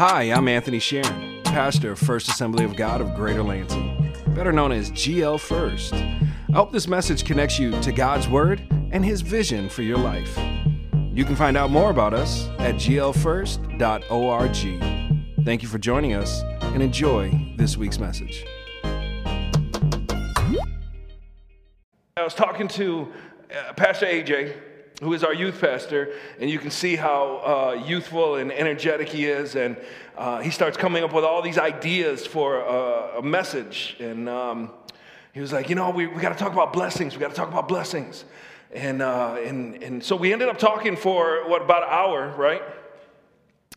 Hi, I'm Anthony Sharon, pastor of First Assembly of God of Greater Lansing, better known as GL First. I hope this message connects you to God's Word and His vision for your life. You can find out more about us at glfirst.org. Thank you for joining us and enjoy this week's message. I was talking to uh, Pastor AJ, who is our youth pastor, and you can see how uh, youthful and energetic he is. And uh, he starts coming up with all these ideas for uh, a message. And um, he was like, You know, we, we got to talk about blessings. We got to talk about blessings. And, uh, and, and so we ended up talking for, what, about an hour, right?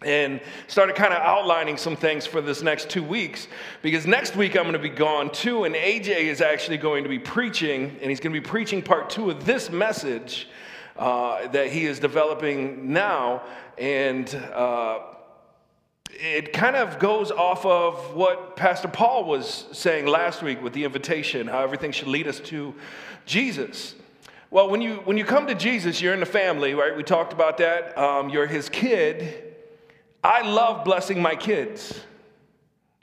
and started kind of outlining some things for this next two weeks because next week I'm going to be gone too, and AJ is actually going to be preaching, and he's going to be preaching part two of this message uh, that he is developing now, and uh, it kind of goes off of what Pastor Paul was saying last week with the invitation, how everything should lead us to Jesus. Well, when you when you come to Jesus, you're in the family, right? We talked about that. Um, you're his kid I love blessing my kids,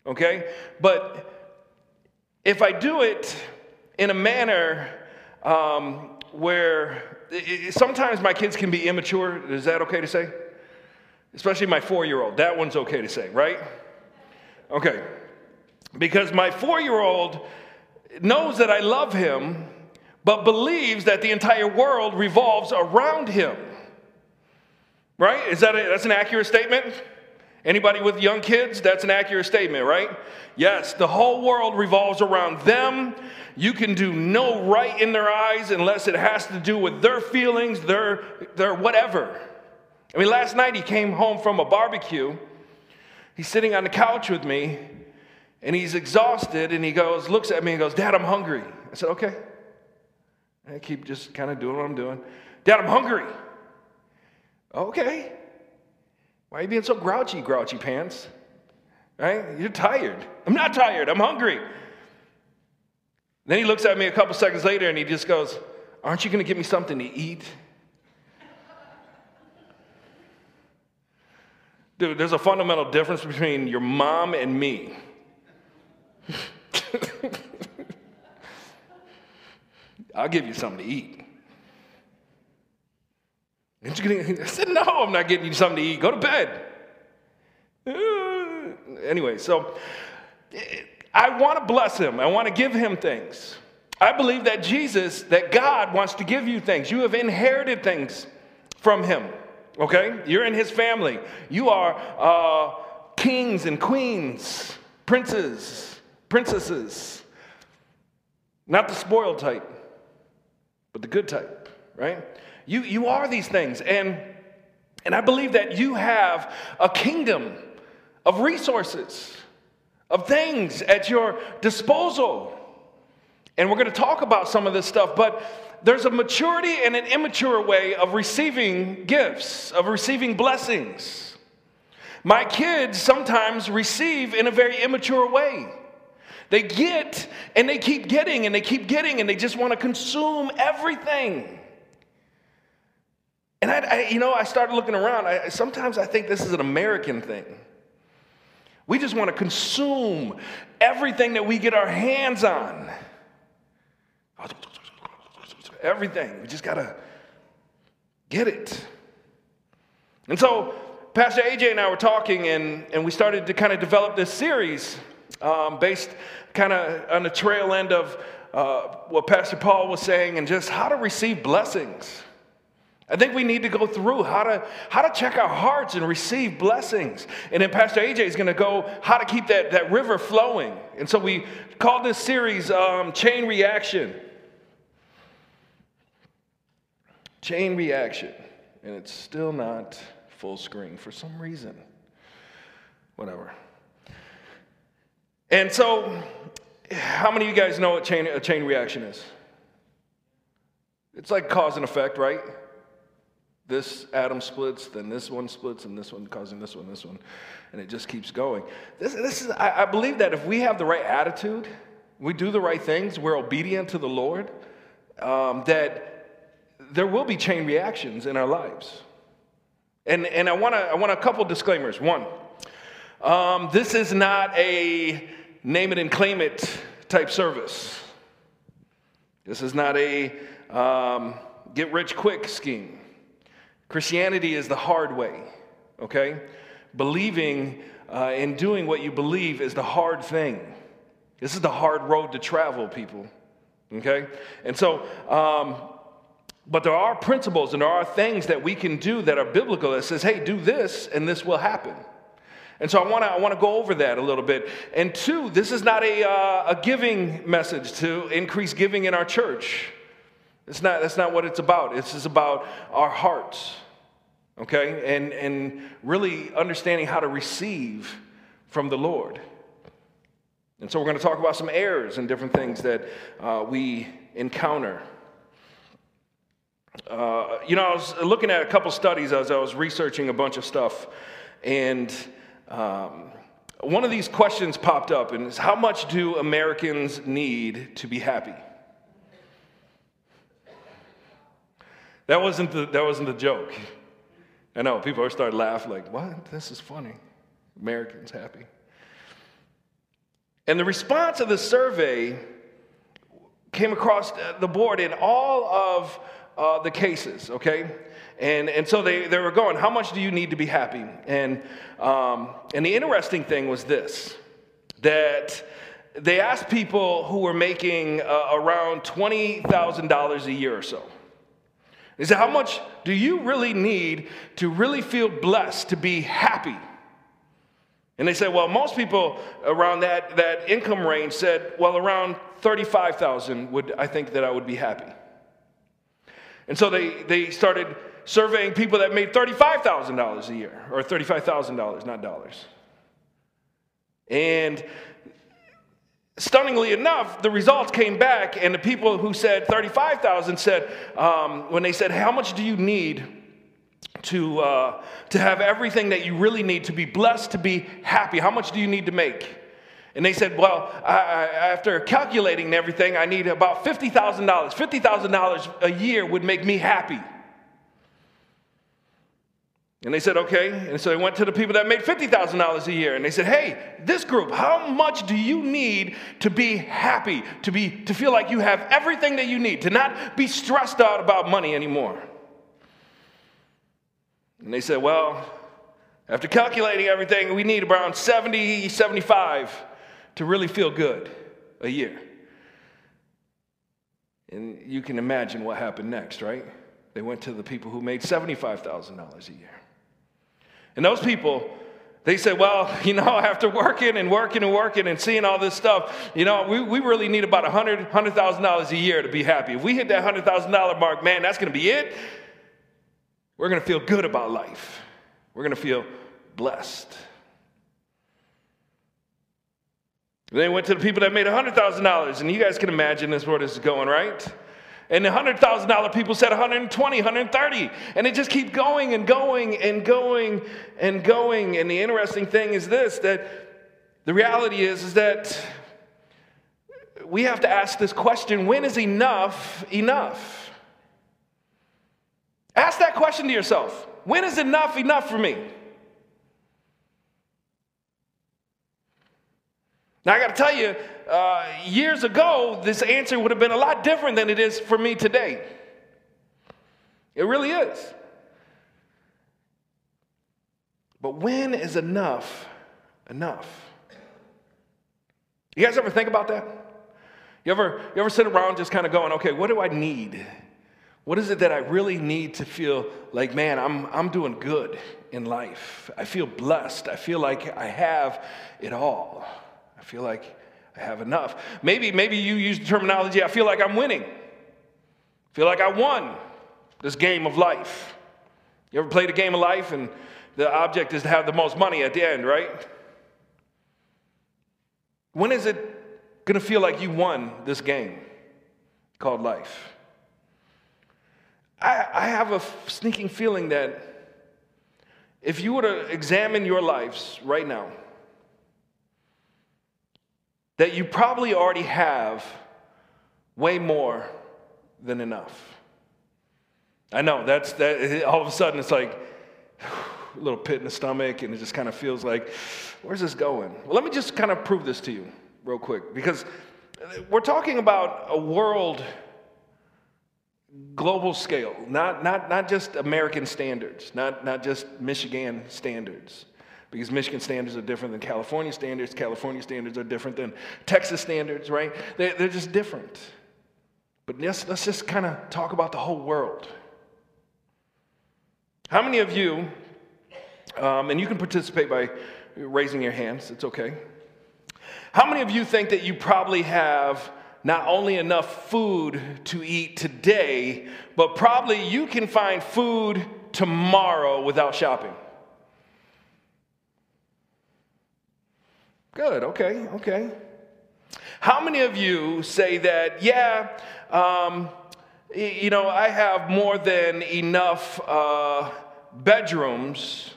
okay? But if I do it in a manner um, where it, sometimes my kids can be immature, is that okay to say? Especially my four year old. That one's okay to say, right? Okay. Because my four year old knows that I love him, but believes that the entire world revolves around him. Right? Is that a, that's an accurate statement? Anybody with young kids? That's an accurate statement, right? Yes, the whole world revolves around them. You can do no right in their eyes unless it has to do with their feelings, their, their whatever. I mean, last night he came home from a barbecue. He's sitting on the couch with me, and he's exhausted, and he goes, looks at me and goes, Dad, I'm hungry. I said, okay. I keep just kind of doing what I'm doing. Dad, I'm hungry. Okay. Why are you being so grouchy, grouchy pants? Right? You're tired. I'm not tired. I'm hungry. Then he looks at me a couple seconds later and he just goes, Aren't you going to give me something to eat? Dude, there's a fundamental difference between your mom and me. I'll give you something to eat. I said, No, I'm not getting you something to eat. Go to bed. Anyway, so I want to bless him. I want to give him things. I believe that Jesus, that God wants to give you things. You have inherited things from him. Okay? You're in his family. You are uh, kings and queens, princes, princesses. Not the spoiled type, but the good type, right? You, you are these things. And, and I believe that you have a kingdom of resources, of things at your disposal. And we're going to talk about some of this stuff, but there's a maturity and an immature way of receiving gifts, of receiving blessings. My kids sometimes receive in a very immature way. They get and they keep getting and they keep getting and they just want to consume everything. And I, I, you know, I started looking around. I, sometimes I think this is an American thing. We just want to consume everything that we get our hands on. Everything. We just got to get it. And so, Pastor AJ and I were talking, and, and we started to kind of develop this series um, based kind of on the trail end of uh, what Pastor Paul was saying and just how to receive blessings. I think we need to go through how to, how to check our hearts and receive blessings. And then Pastor AJ is going to go how to keep that, that river flowing. And so we call this series um, Chain Reaction. Chain Reaction. And it's still not full screen for some reason. Whatever. And so, how many of you guys know what chain, a chain reaction is? It's like cause and effect, right? This atom splits, then this one splits, and this one causing this one, this one, and it just keeps going. This, this is, I, I believe that if we have the right attitude, we do the right things, we're obedient to the Lord, um, that there will be chain reactions in our lives. And, and I want to I want a couple disclaimers. One, Um, this is not a name it and claim it type service. This is not a um, get rich quick scheme. Christianity is the hard way, okay? Believing uh, and doing what you believe is the hard thing. This is the hard road to travel, people, okay? And so, um, but there are principles and there are things that we can do that are biblical that says, hey, do this and this will happen. And so I want to I want to go over that a little bit. And two, this is not a, uh, a giving message to increase giving in our church. It's not, that's not what it's about. It's just about our hearts, okay? And, and really understanding how to receive from the Lord. And so we're going to talk about some errors and different things that uh, we encounter. Uh, you know, I was looking at a couple studies as I was researching a bunch of stuff, and um, one of these questions popped up, and it's how much do Americans need to be happy? That wasn't the, that wasn't the joke. I know people are starting to laugh, like, what? This is funny. Americans happy. And the response of the survey came across the board in all of uh, the cases, okay? And, and so they, they were going, how much do you need to be happy? And, um, and the interesting thing was this that they asked people who were making uh, around $20,000 a year or so. They said, How much do you really need to really feel blessed, to be happy? And they said, Well, most people around that, that income range said, Well, around 35,000 would I think that I would be happy. And so they, they started surveying people that made $35,000 a year, or $35,000, not dollars. And stunningly enough, the results came back, and the people who said 35,000 said, um, when they said, How much do you need to, uh, to have everything that you really need to be blessed, to be happy? How much do you need to make? And they said, Well, I, I, after calculating everything, I need about $50,000. $50,000 a year would make me happy. And they said, okay. And so they went to the people that made $50,000 a year and they said, hey, this group, how much do you need to be happy, to, be, to feel like you have everything that you need, to not be stressed out about money anymore? And they said, well, after calculating everything, we need around 70, 75 to really feel good a year. And you can imagine what happened next, right? They went to the people who made $75,000 a year. And those people, they said, well, you know, after working and working and working and seeing all this stuff, you know, we, we really need about $100,000 $100, a year to be happy. If we hit that $100,000 mark, man, that's going to be it. We're going to feel good about life. We're going to feel blessed. They went to the people that made $100,000, and you guys can imagine this where this is going, right? And the $100,000 people said 120, 130. And it just keep going and going and going and going. And the interesting thing is this that the reality is, is that we have to ask this question when is enough enough? Ask that question to yourself. When is enough enough for me? Now, I got to tell you, uh, years ago, this answer would have been a lot different than it is for me today. It really is. But when is enough enough? You guys ever think about that? You ever, you ever sit around just kind of going, okay, what do I need? What is it that I really need to feel like, man, I'm, I'm doing good in life? I feel blessed. I feel like I have it all. I feel like I have enough. Maybe, maybe you use the terminology, I feel like I'm winning. I feel like I won this game of life. You ever played a game of life and the object is to have the most money at the end, right? When is it going to feel like you won this game called life? I, I have a sneaking feeling that if you were to examine your lives right now, that you probably already have way more than enough. I know that's that all of a sudden it's like a little pit in the stomach, and it just kind of feels like, where's this going? Well, let me just kind of prove this to you real quick, because we're talking about a world global scale, not, not, not just American standards, not, not just Michigan standards. Because Michigan standards are different than California standards. California standards are different than Texas standards, right? They're, they're just different. But let's, let's just kind of talk about the whole world. How many of you, um, and you can participate by raising your hands, it's okay. How many of you think that you probably have not only enough food to eat today, but probably you can find food tomorrow without shopping? Good, okay, okay. How many of you say that, yeah, um, you know, I have more than enough uh, bedrooms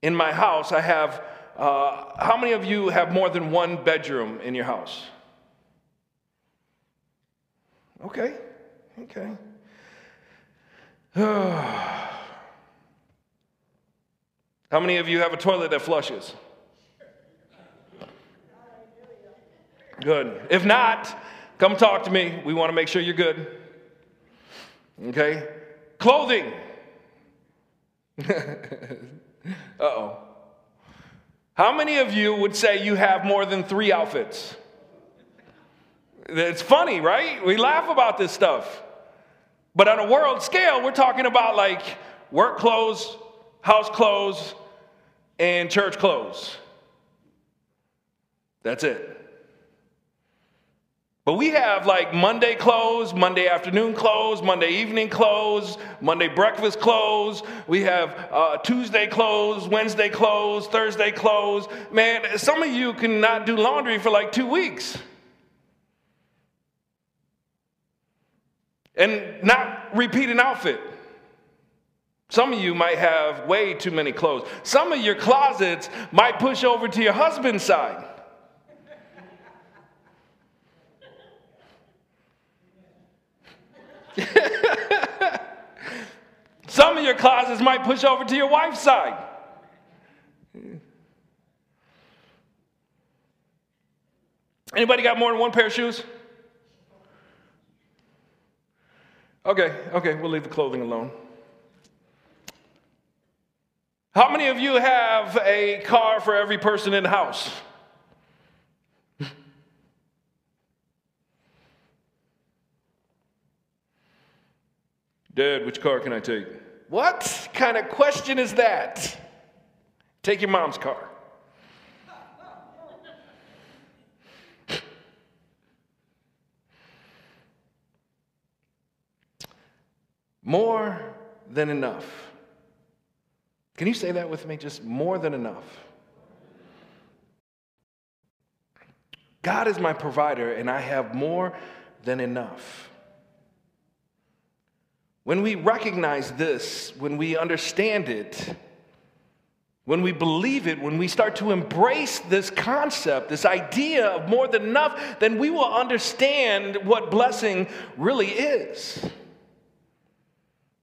in my house. I have, uh, how many of you have more than one bedroom in your house? Okay, okay. how many of you have a toilet that flushes? Good. If not, come talk to me. We want to make sure you're good. Okay? Clothing. oh. How many of you would say you have more than three outfits? It's funny, right? We laugh about this stuff. But on a world scale, we're talking about like work clothes, house clothes, and church clothes. That's it. But we have like Monday clothes, Monday afternoon clothes, Monday evening clothes, Monday breakfast clothes. We have uh, Tuesday clothes, Wednesday clothes, Thursday clothes. Man, some of you cannot do laundry for like two weeks. And not repeat an outfit. Some of you might have way too many clothes. Some of your closets might push over to your husband's side. Some of your closets might push over to your wife's side. Anybody got more than one pair of shoes? Okay, okay, we'll leave the clothing alone. How many of you have a car for every person in the house? Dad, which car can I take? What kind of question is that? Take your mom's car. More than enough. Can you say that with me? Just more than enough. God is my provider, and I have more than enough. When we recognize this, when we understand it, when we believe it, when we start to embrace this concept, this idea of more than enough, then we will understand what blessing really is.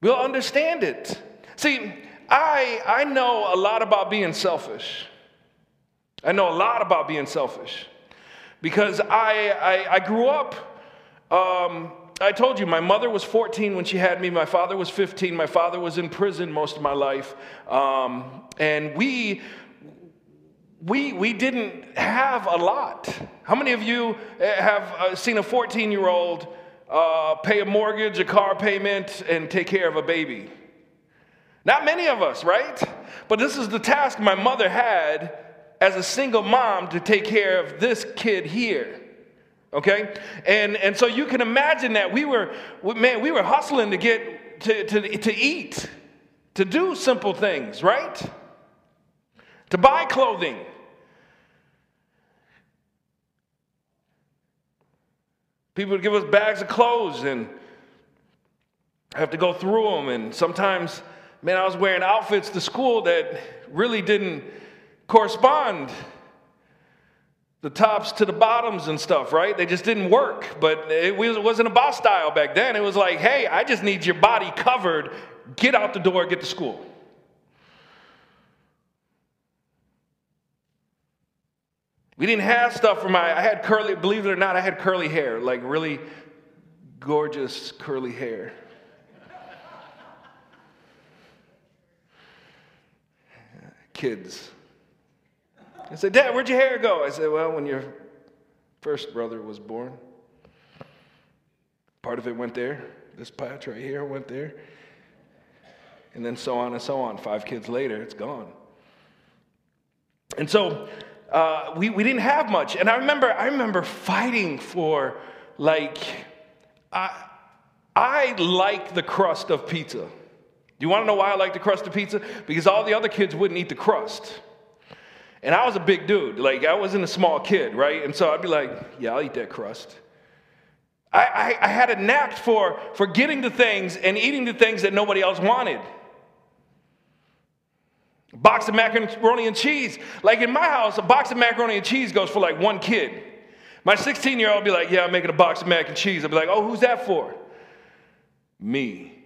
We'll understand it. See, I, I know a lot about being selfish. I know a lot about being selfish because I, I, I grew up um, I told you, my mother was 14 when she had me. My father was 15. My father was in prison most of my life. Um, and we, we, we didn't have a lot. How many of you eh, have uh, seen a 14 year old uh, pay a mortgage, a car payment, and take care of a baby? Not many of us, right? But this is the task my mother had as a single mom to take care of this kid here okay? And and so you can imagine that we were man we were hustling to get to, to, to eat to do simple things right? To buy clothing. People would give us bags of clothes and I have to go through them and sometimes man i was wearing outfits to school that really didn't correspond the tops to the bottoms and stuff, right? They just didn't work. But it wasn't about style back then. It was like, hey, I just need your body covered. Get out the door, get to school. We didn't have stuff for my, I had curly, believe it or not, I had curly hair, like really gorgeous curly hair. Kids. I said, Dad, where'd your hair go? I said, Well, when your first brother was born, part of it went there. This patch right here went there. And then so on and so on. Five kids later, it's gone. And so uh, we, we didn't have much. And I remember, I remember fighting for, like, I, I like the crust of pizza. Do you want to know why I like the crust of pizza? Because all the other kids wouldn't eat the crust. And I was a big dude. Like, I wasn't a small kid, right? And so I'd be like, yeah, I'll eat that crust. I, I, I had a knack for, for getting the things and eating the things that nobody else wanted. A box of macaroni and cheese. Like in my house, a box of macaroni and cheese goes for like one kid. My 16 year old be like, Yeah, I'm making a box of mac and cheese. I'll be like, Oh, who's that for? Me.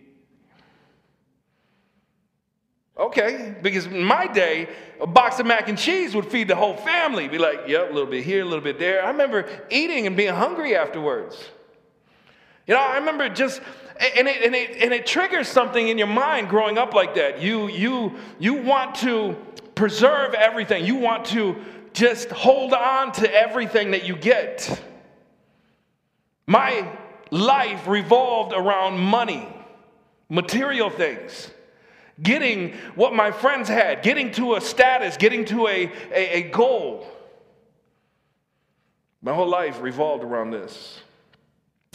Okay, because in my day, a box of mac and cheese would feed the whole family. Be like, Yep, a little bit here, a little bit there. I remember eating and being hungry afterwards. You know, I remember just, and it, and it, and it triggers something in your mind growing up like that. You, you, you want to preserve everything, you want to just hold on to everything that you get. My life revolved around money, material things, getting what my friends had, getting to a status, getting to a, a, a goal. My whole life revolved around this.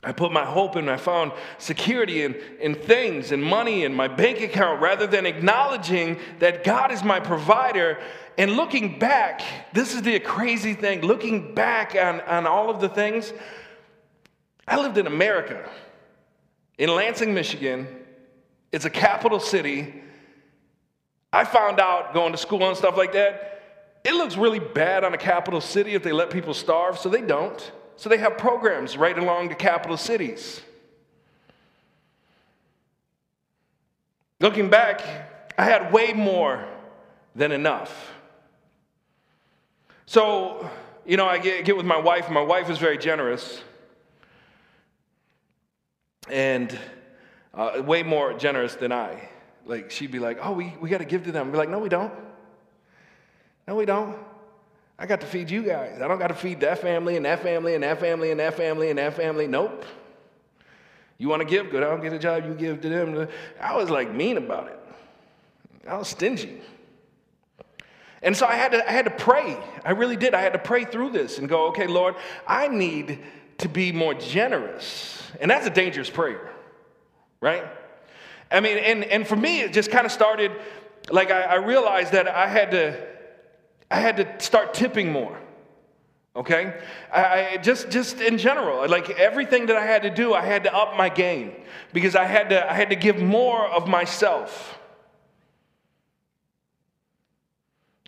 I put my hope and I found security in, in things and money in my bank account rather than acknowledging that God is my provider. And looking back, this is the crazy thing looking back on, on all of the things, I lived in America, in Lansing, Michigan. It's a capital city. I found out going to school and stuff like that, it looks really bad on a capital city if they let people starve, so they don't. So they have programs right along the capital cities. Looking back, I had way more than enough. So, you know, I get, get with my wife. My wife is very generous. And uh, way more generous than I. Like, she'd be like, oh, we, we got to give to them. Be like, no, we don't. No, we don't. I got to feed you guys. I don't got to feed that family and that family and that family and that family and that family. Nope. You want to give? Good. I don't get a job. You give to them. I was like mean about it. I was stingy. And so I had to, I had to pray. I really did. I had to pray through this and go, okay, Lord, I need to be more generous. And that's a dangerous prayer, right? I mean, and, and for me, it just kind of started like I, I realized that I had to I had to start tipping more. Okay? I, just, just in general, like everything that I had to do, I had to up my game because I had to, I had to give more of myself.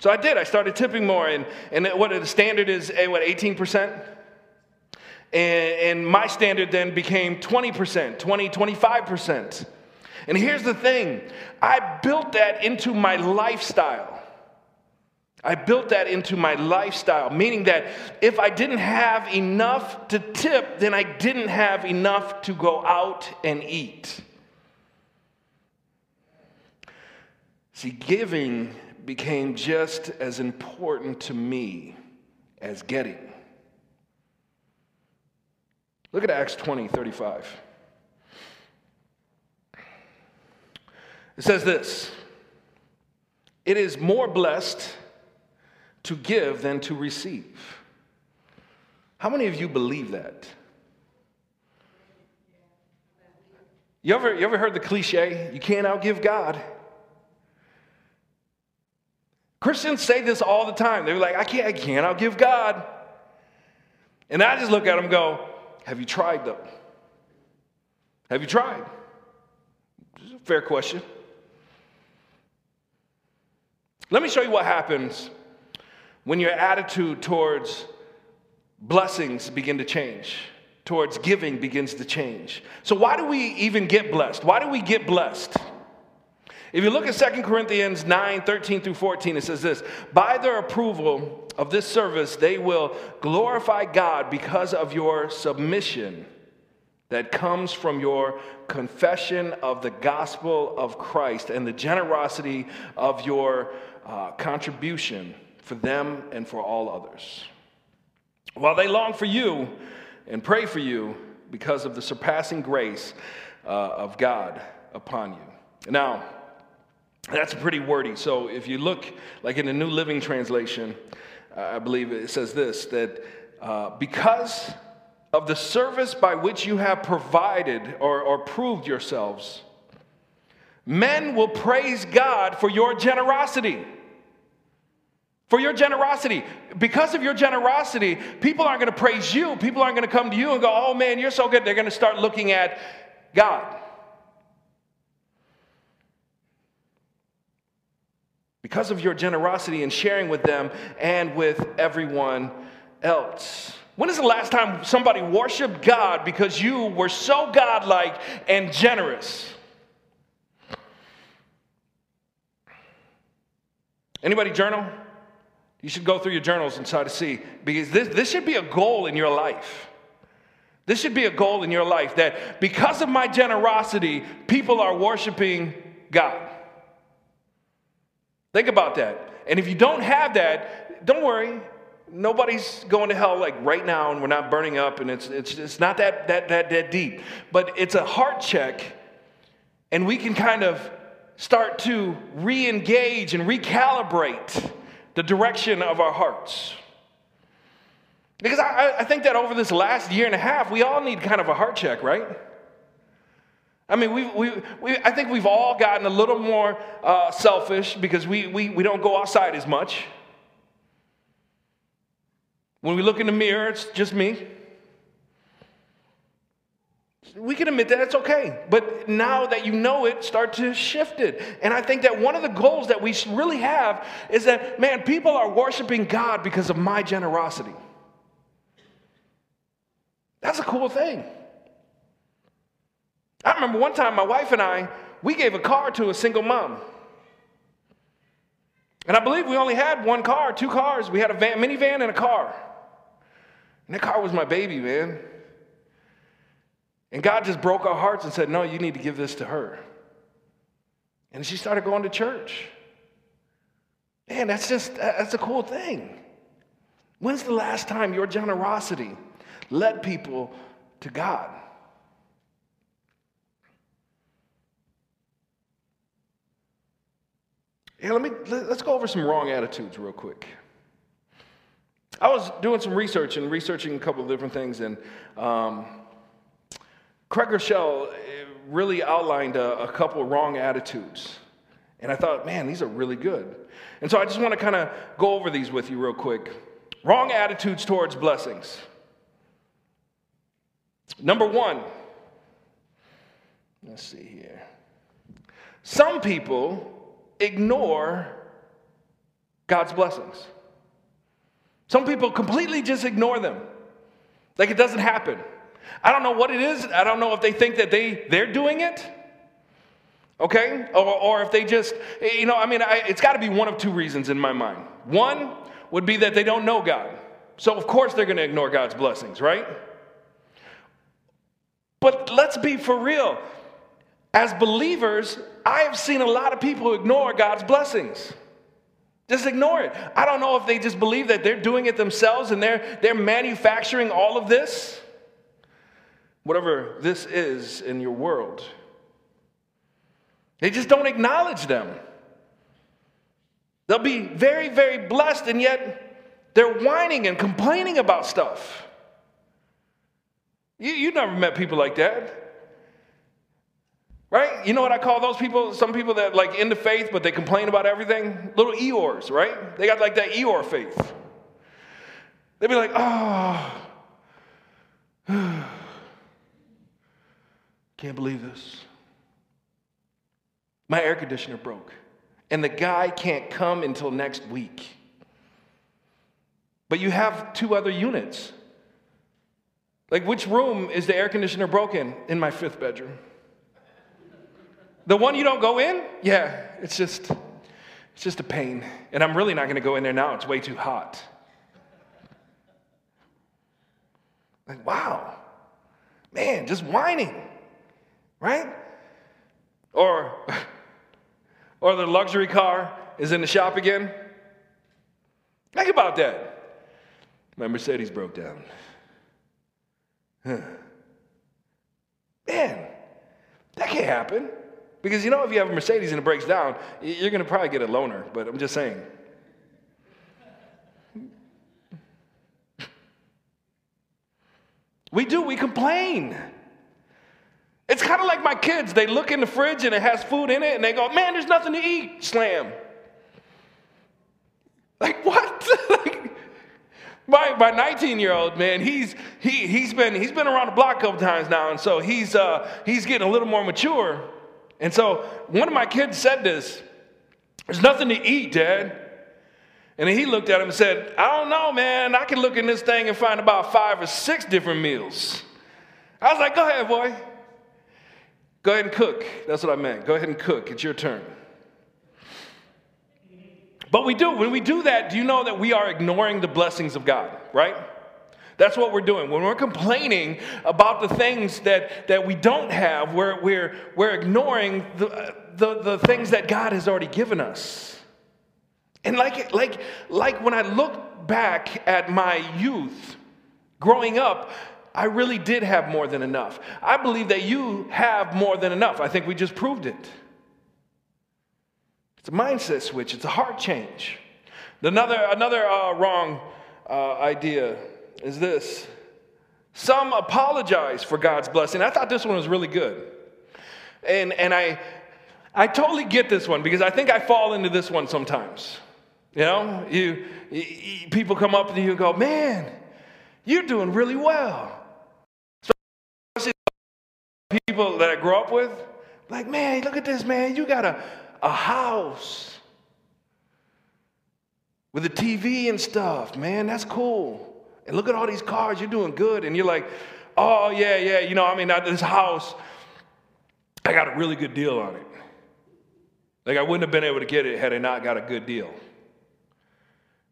So I did. I started tipping more, and, and what the standard is, eh, what, 18%? And, and my standard then became 20%, 20, 25%. And here's the thing I built that into my lifestyle. I built that into my lifestyle, meaning that if I didn't have enough to tip, then I didn't have enough to go out and eat. See, giving became just as important to me as getting. Look at Acts 20 35. It says this It is more blessed to give than to receive. How many of you believe that? You ever, you ever heard the cliche, you can't outgive God? Christians say this all the time. They're like, I can't, I can't outgive God. And I just look at them and go, Have you tried though? Have you tried? fair question. Let me show you what happens when your attitude towards blessings begin to change towards giving begins to change. So why do we even get blessed? Why do we get blessed? If you look at 2 corinthians 9 13 through 14 it says this by their approval of this service, they will glorify God because of your submission that comes from your confession of the gospel of Christ and the generosity of your uh, contribution for them and for all others. While they long for you and pray for you because of the surpassing grace uh, of God upon you. Now, that's pretty wordy. So if you look, like in the New Living Translation, uh, I believe it says this that uh, because of the service by which you have provided or, or proved yourselves, men will praise God for your generosity. For your generosity. Because of your generosity, people aren't going to praise you. People aren't going to come to you and go, oh man, you're so good. They're going to start looking at God. Because of your generosity in sharing with them and with everyone else. When is the last time somebody worshiped God because you were so godlike and generous? Anybody journal? You should go through your journals and try to see because this, this should be a goal in your life. This should be a goal in your life that because of my generosity, people are worshiping God. Think about that. And if you don't have that, don't worry nobody's going to hell like right now and we're not burning up and it's, it's, it's not that, that, that, that deep but it's a heart check and we can kind of start to re-engage and recalibrate the direction of our hearts because I, I think that over this last year and a half we all need kind of a heart check right I mean, we, we, we, I think we've all gotten a little more uh, selfish because we, we, we don't go outside as much. When we look in the mirror, it's just me. We can admit that it's okay. But now that you know it, start to shift it. And I think that one of the goals that we really have is that, man, people are worshiping God because of my generosity. That's a cool thing. I remember one time my wife and I, we gave a car to a single mom. And I believe we only had one car, two cars. We had a van, minivan and a car. And that car was my baby, man. And God just broke our hearts and said, No, you need to give this to her. And she started going to church. Man, that's just, that's a cool thing. When's the last time your generosity led people to God? Yeah, let me, let's go over some wrong attitudes real quick. I was doing some research and researching a couple of different things, and um, Groeschel eh, really outlined a, a couple wrong attitudes. And I thought, man, these are really good. And so I just want to kind of go over these with you real quick. Wrong attitudes towards blessings. Number one, let's see here. Some people ignore God's blessings. Some people completely just ignore them, like it doesn't happen. I don't know what it is. I don't know if they think that they, they're doing it, okay? Or, or if they just, you know, I mean, I, it's got to be one of two reasons in my mind. One would be that they don't know God. So, of course, they're going to ignore God's blessings, right? But let's be for real. As believers, I have seen a lot of people who ignore God's blessings. Just ignore it. I don't know if they just believe that they're doing it themselves and they're, they're manufacturing all of this. Whatever this is in your world. They just don't acknowledge them. They'll be very, very blessed, and yet they're whining and complaining about stuff. You, you never met people like that. Right? You know what I call those people? Some people that like into faith, but they complain about everything? Little Eeyores, right? They got like that Eeyore faith. They'd be like, oh, Can't believe this. My air conditioner broke, and the guy can't come until next week. But you have two other units. Like, which room is the air conditioner broken? In my fifth bedroom. The one you don't go in? Yeah, it's just, it's just a pain. And I'm really not gonna go in there now, it's way too hot. Like, wow, man, just whining right? Or, or the luxury car is in the shop again. Think about that. My Mercedes broke down. Man, that can't happen. Because you know, if you have a Mercedes and it breaks down, you're going to probably get a loaner, but I'm just saying. We do, we complain. It's kind of like my kids. They look in the fridge and it has food in it and they go, man, there's nothing to eat. Slam. Like, what? like, my, my 19 year old man, he's, he, he's, been, he's been around the block a couple times now, and so he's, uh, he's getting a little more mature. And so one of my kids said this There's nothing to eat, Dad. And he looked at him and said, I don't know, man. I can look in this thing and find about five or six different meals. I was like, Go ahead, boy. Go ahead and cook. That's what I meant. Go ahead and cook. It's your turn. But we do. When we do that, do you know that we are ignoring the blessings of God, right? That's what we're doing. When we're complaining about the things that, that we don't have, we're, we're, we're ignoring the, the, the things that God has already given us. And like, like, like when I look back at my youth, growing up, I really did have more than enough. I believe that you have more than enough. I think we just proved it. It's a mindset switch, it's a heart change. Another, another uh, wrong uh, idea is this some apologize for God's blessing. I thought this one was really good. And, and I, I totally get this one because I think I fall into this one sometimes. You know, you, you people come up to you and go, man, you're doing really well. People that I grew up with, like, man, look at this, man, you got a, a house with a TV and stuff, man, that's cool and look at all these cars, you're doing good. And you're like, oh, yeah, yeah, you know, I mean, this house, I got a really good deal on it. Like, I wouldn't have been able to get it had I not got a good deal.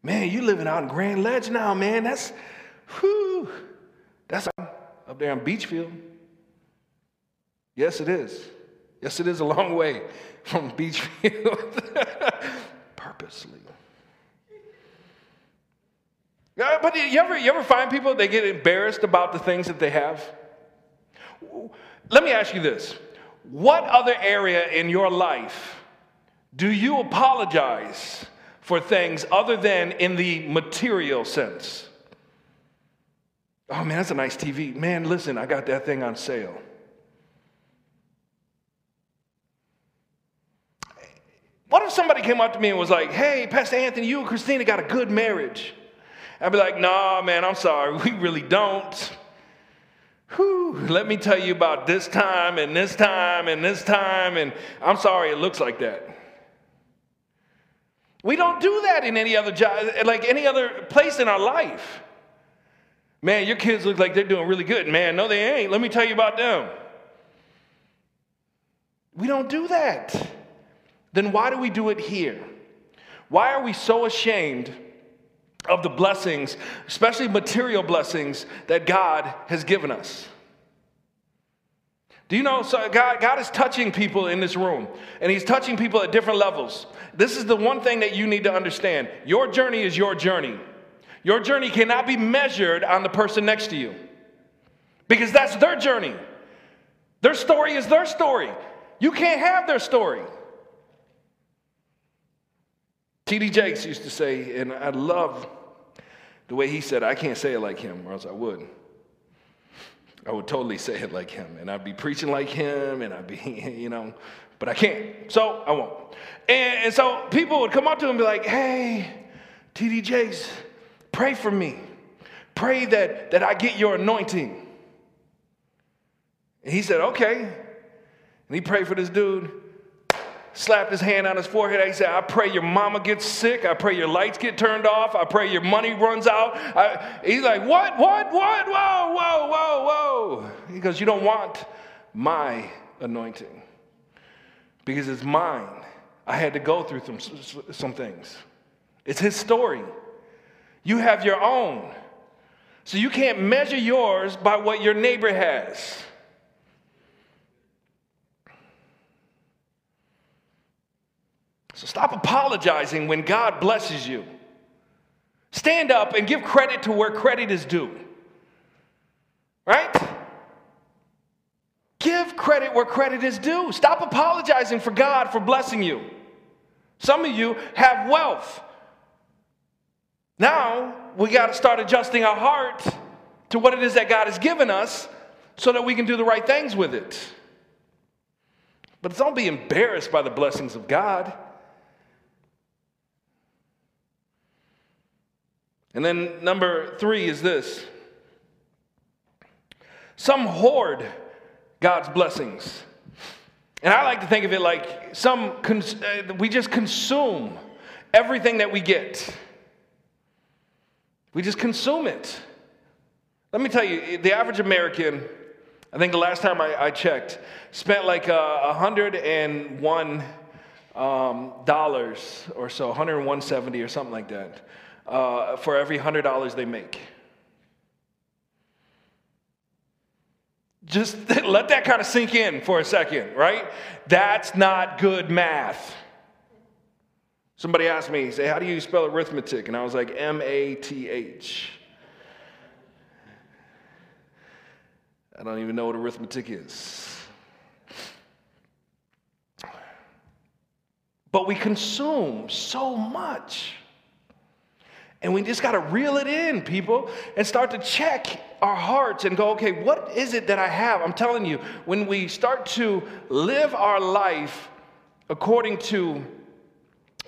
Man, you living out in Grand Ledge now, man. That's, whew, that's up there in Beachfield. Yes, it is. Yes, it is a long way from Beachfield. Purposely. Yeah, but you ever, you ever find people, they get embarrassed about the things that they have? Let me ask you this. What other area in your life do you apologize for things other than in the material sense? Oh man, that's a nice TV. Man, listen, I got that thing on sale. What if somebody came up to me and was like, hey, Pastor Anthony, you and Christina got a good marriage? I'd be like, nah, man, I'm sorry, we really don't. Whew, let me tell you about this time and this time and this time, and I'm sorry it looks like that. We don't do that in any other job, like any other place in our life. Man, your kids look like they're doing really good. Man, no, they ain't. Let me tell you about them. We don't do that. Then why do we do it here? Why are we so ashamed of the blessings, especially material blessings that God has given us. Do you know, so God, God is touching people in this room, and He's touching people at different levels. This is the one thing that you need to understand. Your journey is your journey. Your journey cannot be measured on the person next to you because that's their journey. Their story is their story. You can't have their story. T.D. Jakes used to say, and I love the way he said, I can't say it like him, or else I would. I would totally say it like him, and I'd be preaching like him, and I'd be, you know, but I can't, so I won't. And, and so people would come up to him and be like, hey, TD Jakes, pray for me. Pray that, that I get your anointing. And he said, okay. And he prayed for this dude slapped his hand on his forehead. He said, I pray your mama gets sick. I pray your lights get turned off. I pray your money runs out. I, he's like, What, what, what? Whoa, whoa, whoa, whoa. He goes, You don't want my anointing because it's mine. I had to go through some, some things. It's his story. You have your own. So you can't measure yours by what your neighbor has. So stop apologizing when God blesses you. Stand up and give credit to where credit is due. Right? Give credit where credit is due. Stop apologizing for God for blessing you. Some of you have wealth. Now we got to start adjusting our heart to what it is that God has given us so that we can do the right things with it. But don't be embarrassed by the blessings of God. And then number three is this some hoard God's blessings. And I like to think of it like some, cons- uh, we just consume everything that we get. We just consume it. Let me tell you, the average American, I think the last time I, I checked, spent like uh, 101 um, dollars or so, 170 or something like that uh, for every $100 they make. Just let that kind of sink in for a second, right? That's not good math. Somebody asked me, say, how do you spell arithmetic? And I was like, M A T H. I don't even know what arithmetic is. But we consume so much. And we just got to reel it in, people, and start to check our hearts and go, okay, what is it that I have? I'm telling you, when we start to live our life according to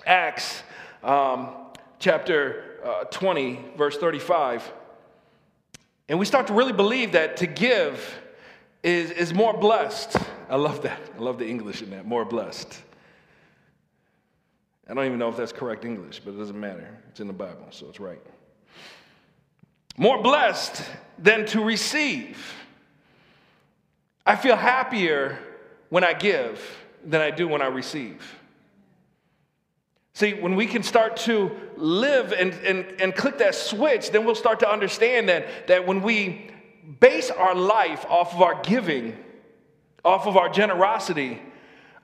Acts um, chapter uh, 20, verse 35, and we start to really believe that to give is, is more blessed. I love that. I love the English in that, more blessed. I don't even know if that's correct English, but it doesn't matter. It's in the Bible, so it's right. More blessed than to receive. I feel happier when I give than I do when I receive. See, when we can start to live and, and, and click that switch, then we'll start to understand that, that when we base our life off of our giving, off of our generosity,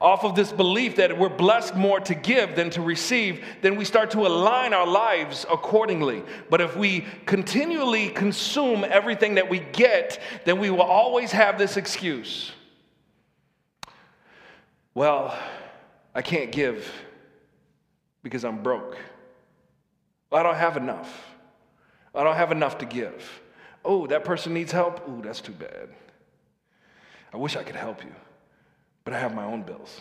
off of this belief that we're blessed more to give than to receive, then we start to align our lives accordingly. But if we continually consume everything that we get, then we will always have this excuse. Well, I can't give because I'm broke. I don't have enough. I don't have enough to give. Oh, that person needs help? Oh, that's too bad. I wish I could help you but I have my own bills.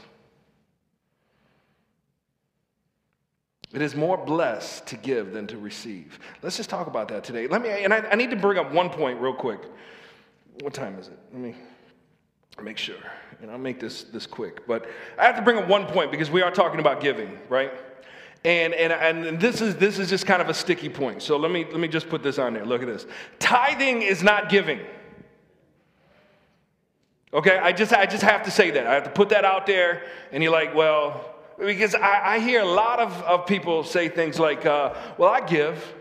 It is more blessed to give than to receive. Let's just talk about that today. Let me, and I, I need to bring up one point real quick. What time is it? Let me make sure, and I'll make this this quick. But I have to bring up one point because we are talking about giving, right? And, and, and this, is, this is just kind of a sticky point. So let me, let me just put this on there. Look at this. Tithing is not giving. Okay, I just, I just have to say that. I have to put that out there. And you're like, well, because I, I hear a lot of, of people say things like, uh, well, I give.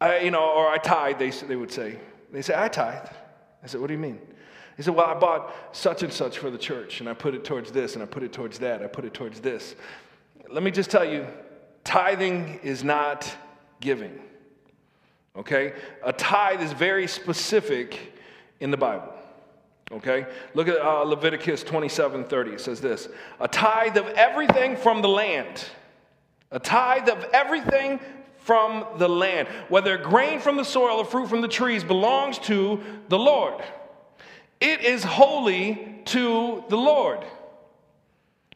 I, you know, or I tithe, they, they would say. They say, I tithe. I said, what do you mean? He said, well, I bought such and such for the church, and I put it towards this, and I put it towards that, I put it towards this. Let me just tell you, tithing is not giving. Okay? A tithe is very specific in the Bible. Okay? Look at uh, Leviticus 27 30. It says this A tithe of everything from the land. A tithe of everything from the land, whether grain from the soil or fruit from the trees, belongs to the Lord. It is holy to the Lord.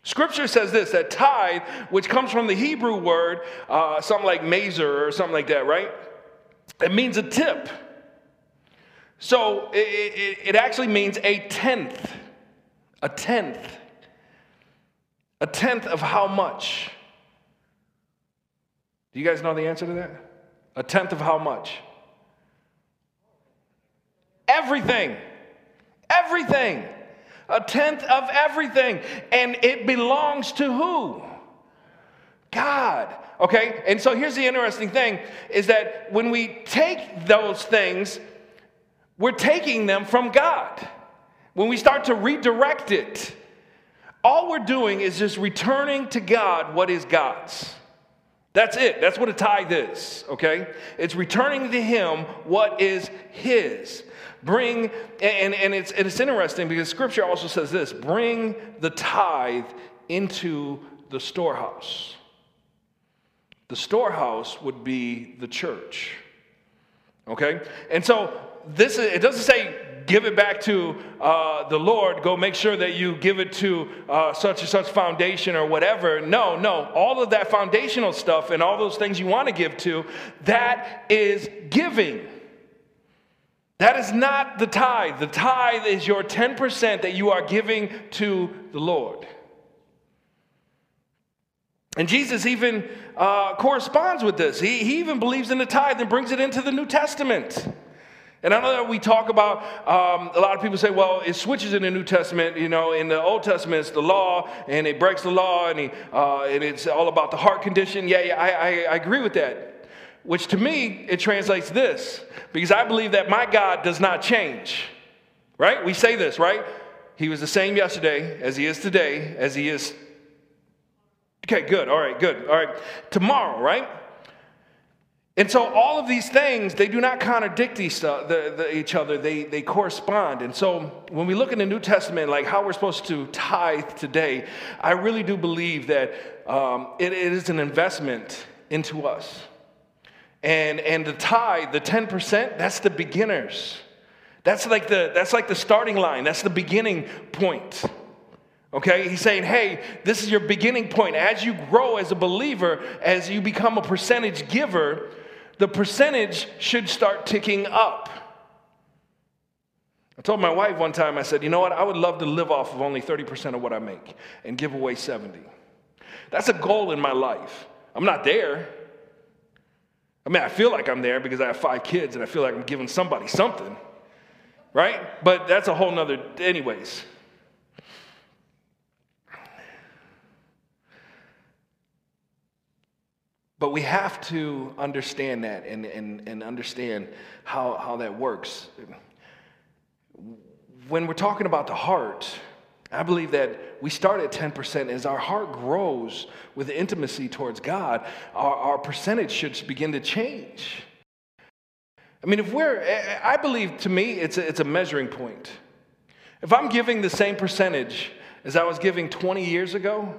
Scripture says this that tithe, which comes from the Hebrew word, uh, something like mazer or something like that, right? It means a tip. So it, it, it actually means a tenth. A tenth. A tenth of how much? Do you guys know the answer to that? A tenth of how much? Everything. Everything. A tenth of everything. And it belongs to who? God. Okay? And so here's the interesting thing is that when we take those things, we're taking them from God. When we start to redirect it, all we're doing is just returning to God what is God's. That's it. That's what a tithe is, okay? It's returning to Him what is His. Bring, and, and, it's, and it's interesting because Scripture also says this bring the tithe into the storehouse. The storehouse would be the church. Okay? And so this is, it doesn't say give it back to uh, the Lord, go make sure that you give it to uh, such and such foundation or whatever. No, no. All of that foundational stuff and all those things you want to give to, that is giving. That is not the tithe. The tithe is your 10% that you are giving to the Lord. And Jesus even uh, corresponds with this. He, he even believes in the tithe and brings it into the New Testament. And I know that we talk about, um, a lot of people say, well, it switches in the New Testament. You know, in the Old Testament, it's the law, and it breaks the law, and, he, uh, and it's all about the heart condition. Yeah, yeah I, I, I agree with that. Which to me, it translates this, because I believe that my God does not change. Right? We say this, right? He was the same yesterday as he is today, as he is Okay, good. All right, good. All right. Tomorrow, right? And so all of these things, they do not contradict each, other, they, they correspond. And so when we look in the New Testament, like how we're supposed to tithe today, I really do believe that um, it, it is an investment into us. And, and the tithe, the 10%, that's the beginners. That's like the, that's like the starting line, that's the beginning point. Okay, he's saying, hey, this is your beginning point. As you grow as a believer, as you become a percentage giver, the percentage should start ticking up. I told my wife one time, I said, you know what, I would love to live off of only 30% of what I make and give away 70. That's a goal in my life. I'm not there. I mean, I feel like I'm there because I have five kids and I feel like I'm giving somebody something, right? But that's a whole nother, anyways. But we have to understand that and, and, and understand how, how that works. When we're talking about the heart, I believe that we start at 10%. As our heart grows with intimacy towards God, our, our percentage should begin to change. I mean, if we're, I believe to me, it's a, it's a measuring point. If I'm giving the same percentage as I was giving 20 years ago,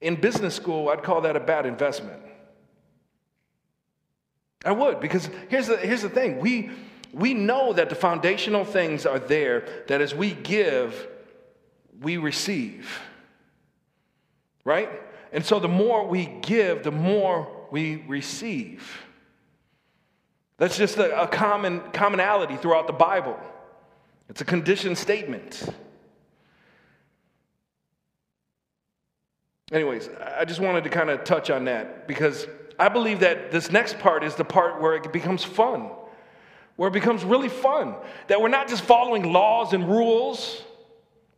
in business school, I'd call that a bad investment. I would, because here's the, here's the thing we, we know that the foundational things are there, that as we give, we receive. Right? And so the more we give, the more we receive. That's just a, a common commonality throughout the Bible. It's a conditioned statement. Anyways, I just wanted to kind of touch on that because I believe that this next part is the part where it becomes fun, where it becomes really fun. That we're not just following laws and rules,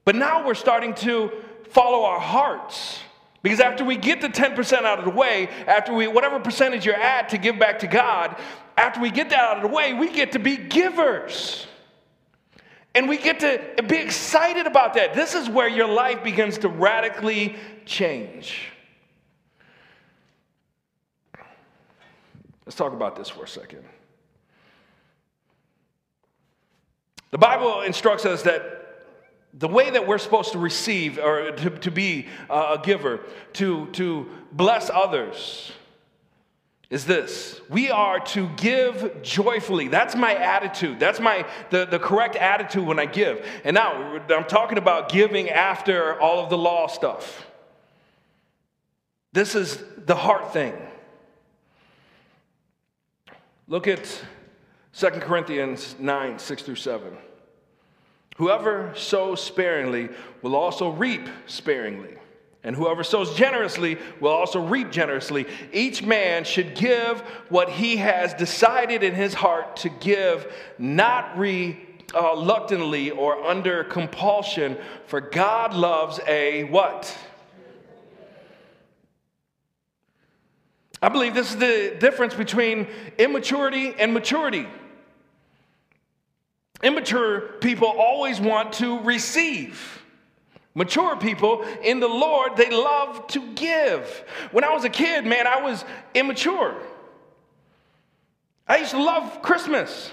but now we're starting to follow our hearts. Because after we get the 10% out of the way, after we, whatever percentage you're at to give back to God, after we get that out of the way, we get to be givers. And we get to be excited about that. This is where your life begins to radically change. Let's talk about this for a second. The Bible instructs us that the way that we're supposed to receive or to, to be uh, a giver, to, to bless others, is this. We are to give joyfully. That's my attitude. That's my the, the correct attitude when i give. And now i'm talking about giving after all of the law stuff this is the heart thing look at 2 corinthians 9 6 through 7 whoever sows sparingly will also reap sparingly and whoever sows generously will also reap generously. Each man should give what he has decided in his heart to give, not reluctantly or under compulsion, for God loves a what? I believe this is the difference between immaturity and maturity. Immature people always want to receive. Mature people in the Lord, they love to give. When I was a kid, man, I was immature. I used to love Christmas.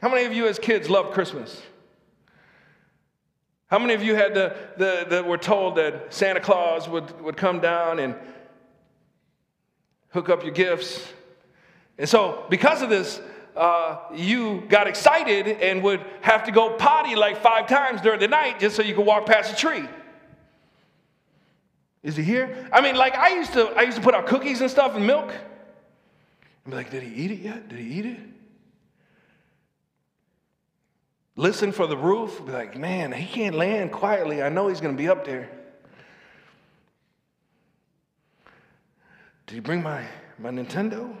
How many of you as kids loved Christmas? How many of you had the, the, the were told that Santa Claus would, would come down and hook up your gifts? And so, because of this, uh, you got excited and would have to go potty like five times during the night just so you could walk past the tree. Is he here? I mean, like I used to, I used to put out cookies and stuff and milk. And be like, did he eat it yet? Did he eat it? Listen for the roof. Be like, man, he can't land quietly. I know he's going to be up there. Did he bring my, my Nintendo?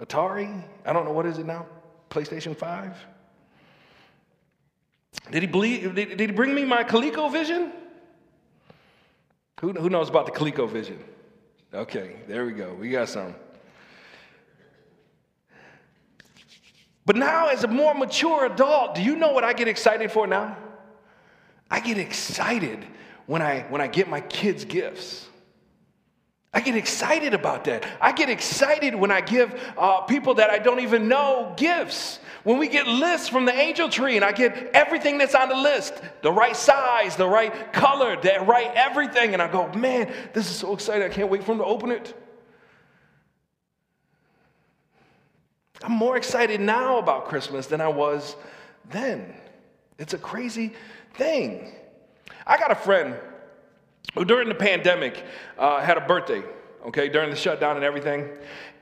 Atari? I don't know what is it now. PlayStation 5? Did he, believe, did, did he bring me my ColecoVision? Who, who knows about the ColecoVision? Okay, there we go. We got some. But now, as a more mature adult, do you know what I get excited for now? I get excited when I, when I get my kids gifts. I get excited about that. I get excited when I give uh, people that I don't even know gifts. When we get lists from the angel tree and I get everything that's on the list the right size, the right color, the right everything, and I go, man, this is so exciting. I can't wait for them to open it. I'm more excited now about Christmas than I was then. It's a crazy thing. I got a friend who, during the pandemic, uh, had a birthday, okay, during the shutdown and everything.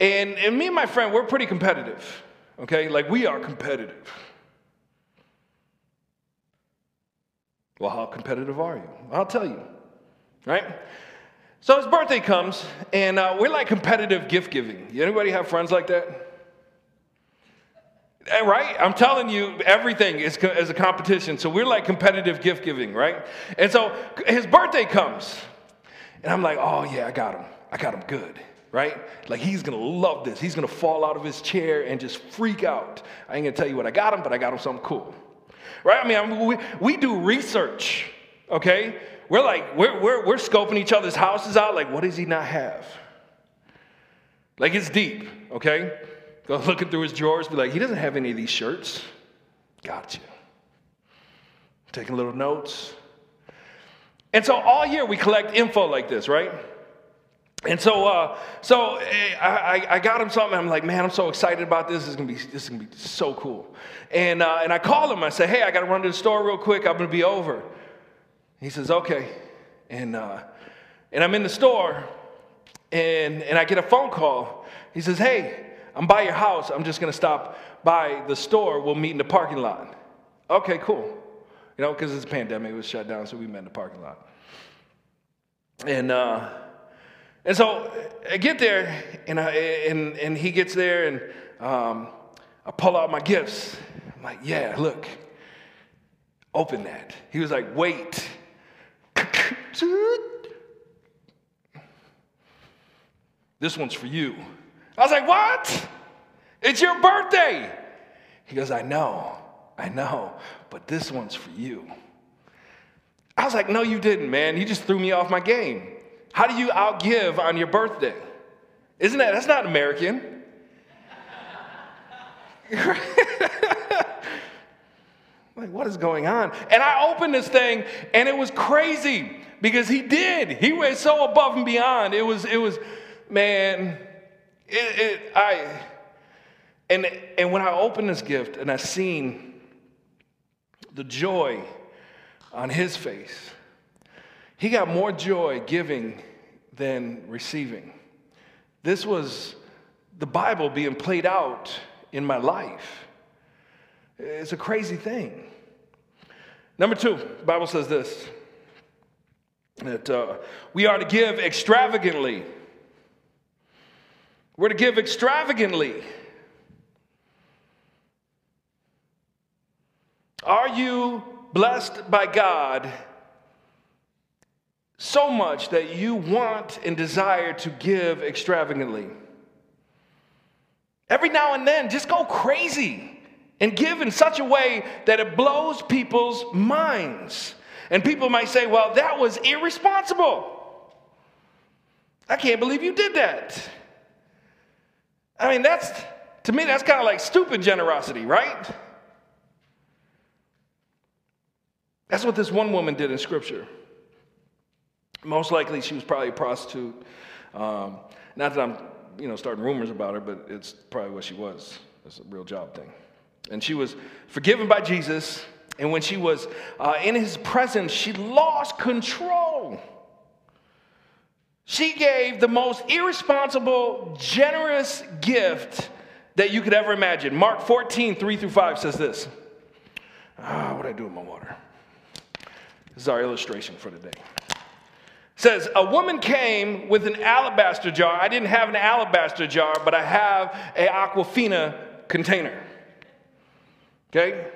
And, and me and my friend, we're pretty competitive, okay? Like, we are competitive. Well, how competitive are you? I'll tell you, right? So his birthday comes, and uh, we're like competitive gift giving. Anybody have friends like that? Eh, right? I'm telling you, everything is, is a competition. So we're like competitive gift giving, right? And so his birthday comes, and I'm like, oh yeah, I got him. I got him good, right? Like he's gonna love this. He's gonna fall out of his chair and just freak out. I ain't gonna tell you what I got him, but I got him something cool, right? I mean, I we, we do research, okay? We're like, we're, we're, we're scoping each other's houses out. Like, what does he not have? Like, it's deep, okay? Go looking through his drawers, be like, he doesn't have any of these shirts. Gotcha. Taking little notes. And so all year we collect info like this, right? And so, uh, so eh, I, I got him something. I'm like, man, I'm so excited about this. This is gonna be, this is gonna be so cool. And uh, and I call him. I say, hey, I got to run to the store real quick. I'm gonna be over. He says, okay. And uh, and I'm in the store, and and I get a phone call. He says, hey, I'm by your house. I'm just going to stop by the store. We'll meet in the parking lot. Okay, cool. You know, because it's a pandemic, it was shut down, so we met in the parking lot. And uh, and so I get there, and I, and and he gets there, and um, I pull out my gifts. I'm like, yeah, look, open that. He was like, wait. This one's for you. I was like, What? It's your birthday. He goes, I know, I know, but this one's for you. I was like, No, you didn't, man. You just threw me off my game. How do you outgive on your birthday? Isn't that, that's not American. like, what is going on? And I opened this thing, and it was crazy because he did. He went so above and beyond. It was, it was, man, it, it, I, and, and when I opened this gift and I seen the joy on his face, he got more joy giving than receiving. This was the Bible being played out in my life. It's a crazy thing. Number two, Bible says this that uh, we are to give extravagantly we're to give extravagantly. Are you blessed by God so much that you want and desire to give extravagantly. Every now and then, just go crazy and give in such a way that it blows people's minds. And people might say, well, that was irresponsible. I can't believe you did that. I mean, that's, to me, that's kind of like stupid generosity, right? That's what this one woman did in Scripture. Most likely, she was probably a prostitute. Um, not that I'm, you know, starting rumors about her, but it's probably what she was. It's a real job thing. And she was forgiven by Jesus. And when she was uh, in his presence, she lost control. She gave the most irresponsible, generous gift that you could ever imagine. Mark 14, 3 through 5 says this. Ah, what did I do with my water? This is our illustration for today. It says, A woman came with an alabaster jar. I didn't have an alabaster jar, but I have a Aquafina container. Okay?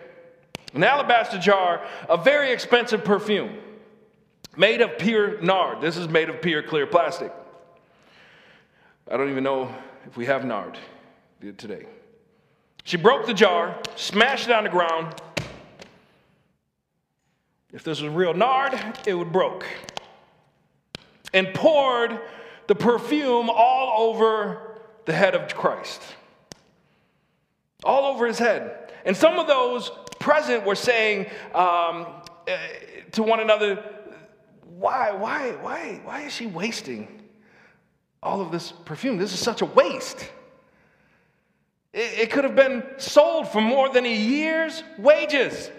An alabaster jar, a very expensive perfume made of pure nard. This is made of pure clear plastic. I don't even know if we have nard today. She broke the jar, smashed it on the ground. If this was real nard, it would broke. And poured the perfume all over the head of Christ. All over his head. And some of those present were saying um, uh, to one another, why, why, why, why is she wasting all of this perfume? This is such a waste. It, it could have been sold for more than a year's wages.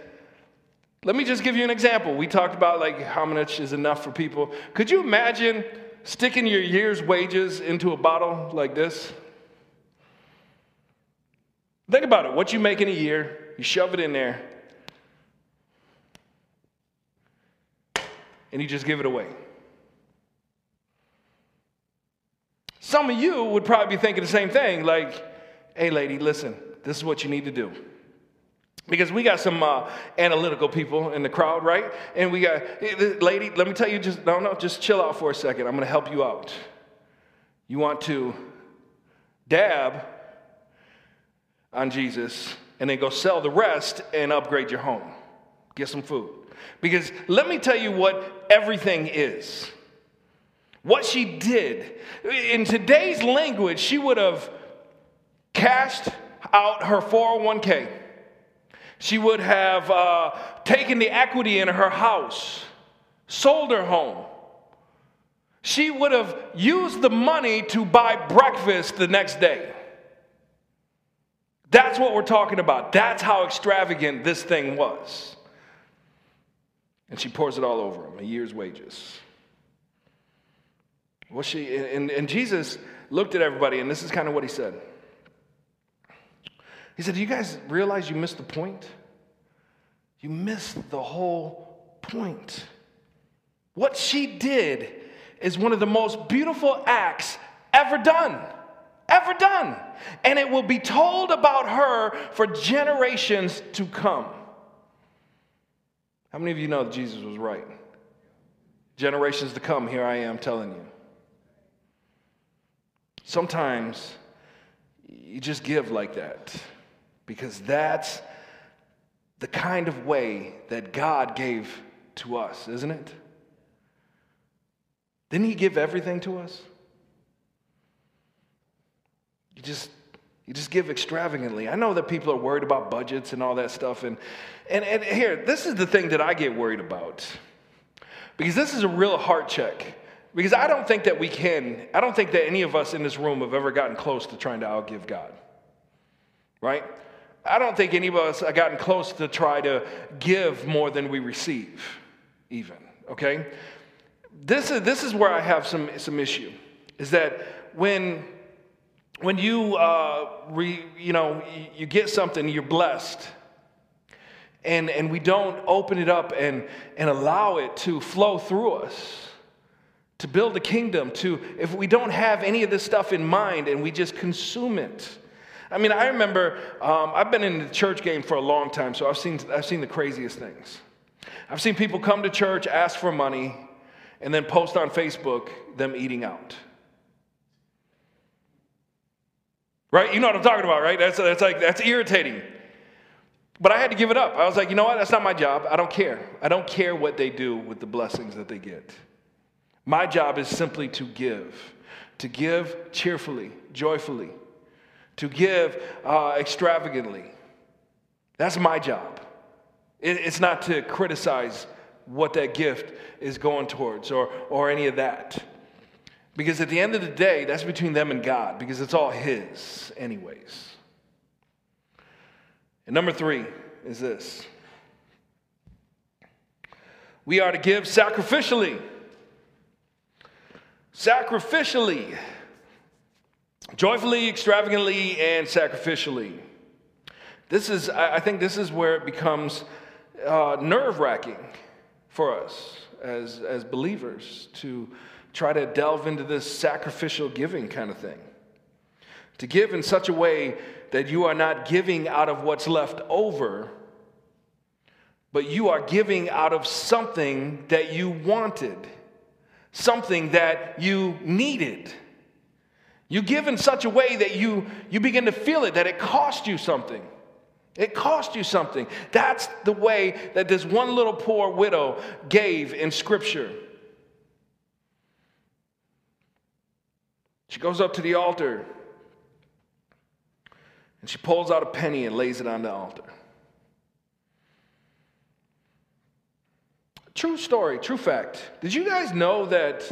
Let me just give you an example. We talked about like how much is enough for people. Could you imagine sticking your year's wages into a bottle like this? Think about it. What you make in a year, you shove it in there, and you just give it away. Some of you would probably be thinking the same thing like, hey, lady, listen, this is what you need to do. Because we got some uh, analytical people in the crowd, right? And we got, lady, let me tell you, just, no, no, just chill out for a second. I'm going to help you out. You want to dab on Jesus and then go sell the rest and upgrade your home. Get some food. Because let me tell you what everything is. What she did. In today's language, she would have cashed out her 401k. She would have uh, taken the equity in her house, sold her home. She would have used the money to buy breakfast the next day. That's what we're talking about. That's how extravagant this thing was. And she pours it all over him, a year's wages. Well, she, and, and Jesus looked at everybody, and this is kind of what he said. He said, Do you guys realize you missed the point? You missed the whole point. What she did is one of the most beautiful acts ever done ever done. And it will be told about her for generations to come. How many of you know that Jesus was right? Generations to come, here I am telling you. Sometimes you just give like that because that's the kind of way that God gave to us, isn't it? Didn't He give everything to us? You just you just give extravagantly. I know that people are worried about budgets and all that stuff. And, and, and here, this is the thing that I get worried about. Because this is a real heart check. Because I don't think that we can, I don't think that any of us in this room have ever gotten close to trying to outgive God. Right? I don't think any of us have gotten close to try to give more than we receive, even. Okay? This is, this is where I have some, some issue. Is that when when you, uh, re, you know, you get something, you're blessed, and, and we don't open it up and, and allow it to flow through us, to build a kingdom, to, if we don't have any of this stuff in mind and we just consume it. I mean, I remember, um, I've been in the church game for a long time, so I've seen, I've seen the craziest things. I've seen people come to church, ask for money, and then post on Facebook them eating out. Right? You know what I'm talking about, right? That's, that's like, that's irritating. But I had to give it up. I was like, you know what? That's not my job. I don't care. I don't care what they do with the blessings that they get. My job is simply to give, to give cheerfully, joyfully, to give uh, extravagantly. That's my job. It, it's not to criticize what that gift is going towards or, or any of that. Because at the end of the day, that's between them and God, because it's all His, anyways. And number three is this we are to give sacrificially. Sacrificially. Joyfully, extravagantly, and sacrificially. This is, I think, this is where it becomes uh, nerve wracking for us as, as believers to try to delve into this sacrificial giving kind of thing. To give in such a way that you are not giving out of what's left over, but you are giving out of something that you wanted, something that you needed. You give in such a way that you, you begin to feel it, that it cost you something. It cost you something. That's the way that this one little poor widow gave in Scripture. She goes up to the altar and she pulls out a penny and lays it on the altar. True story, true fact. Did you guys know that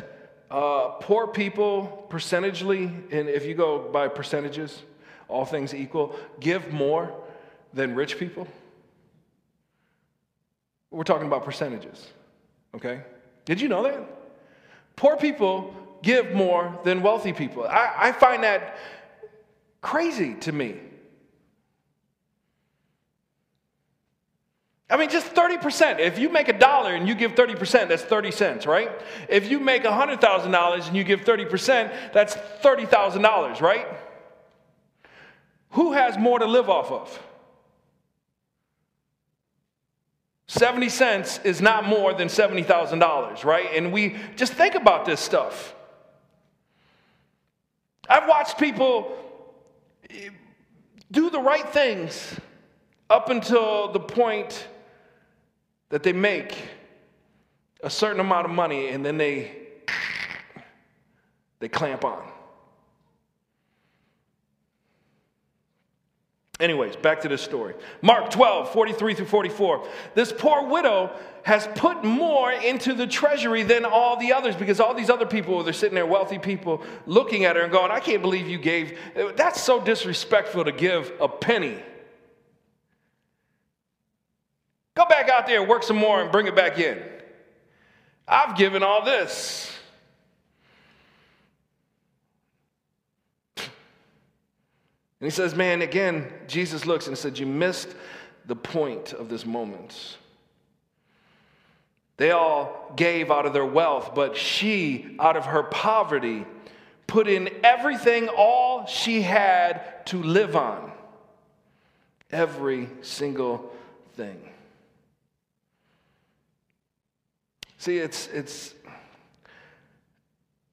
uh, poor people, percentagely, and if you go by percentages, all things equal, give more than rich people? We're talking about percentages, okay? Did you know that? Poor people give more than wealthy people. I, I find that crazy to me. I mean, just 30%. If you make a dollar and you give 30%, that's 30 cents, right? If you make $100,000 and you give 30%, that's $30,000, right? Who has more to live off of? 70 cents is not more than $70,000, right? And we just think about this stuff. I've watched people eh, do the right things up until the point that they make a certain amount of money and then they they clamp on. Anyways, back to this story. Mark 12, 43 through 44. This poor widow has put more into the treasury than all the others because all these other people, they're sitting there, wealthy people, looking at her and going, I can't believe you gave. That's so disrespectful to give a penny. Go back out there work some more and bring it back in. I've given all this. And he says, Man, again, Jesus looks and said, You missed the point of this moment. They all gave out of their wealth, but she, out of her poverty, put in everything, all she had to live on. Every single thing. See, it's, it's,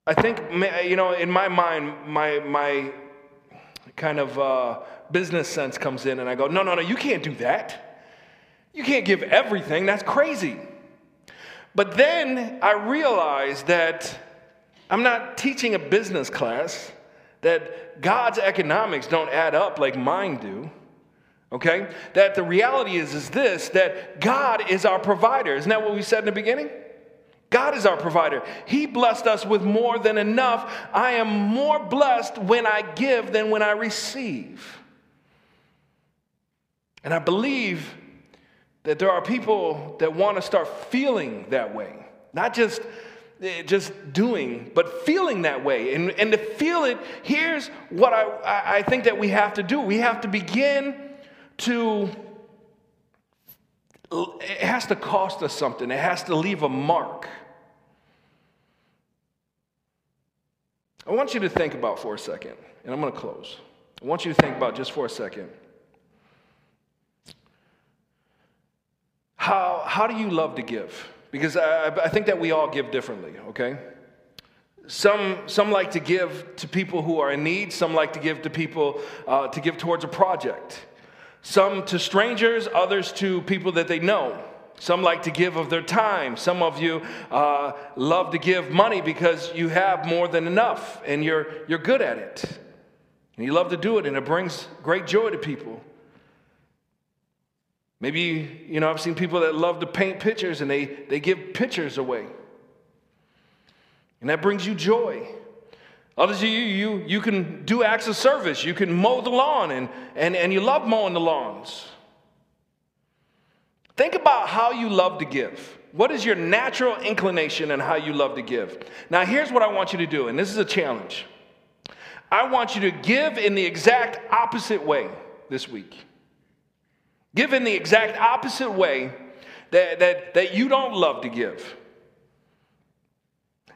I think, you know, in my mind, my, my kind of uh, business sense comes in, and I go, no, no, no, you can't do that. You can't give everything. That's crazy. But then I realized that I'm not teaching a business class, that God's economics don't add up like mine do. Okay? That the reality is is this that God is our provider. Isn't that what we said in the beginning? God is our provider. He blessed us with more than enough. I am more blessed when I give than when I receive. And I believe that there are people that want to start feeling that way, not just eh, just doing, but feeling that way. And, and to feel it, here's what I, I think that we have to do. We have to begin to, it has to cost us something, it has to leave a mark. I want you to think about for a second, and I'm going to close. I want you to think about just for a second. How, how do you love to give? because I, I think that we all give differently, okay? Some, some like to give to people who are in need. Some like to give to people uh, to give towards a project. Some to strangers, others to people that they know. Some like to give of their time. Some of you uh, love to give money because you have more than enough and you're, you're good at it. And you love to do it and it brings great joy to people. Maybe, you know, I've seen people that love to paint pictures and they, they give pictures away. And that brings you joy. Others you, you, you can do acts of service. You can mow the lawn and, and, and you love mowing the lawns. Think about how you love to give. What is your natural inclination and how you love to give? Now, here's what I want you to do, and this is a challenge. I want you to give in the exact opposite way this week. Give in the exact opposite way that, that, that you don't love to give.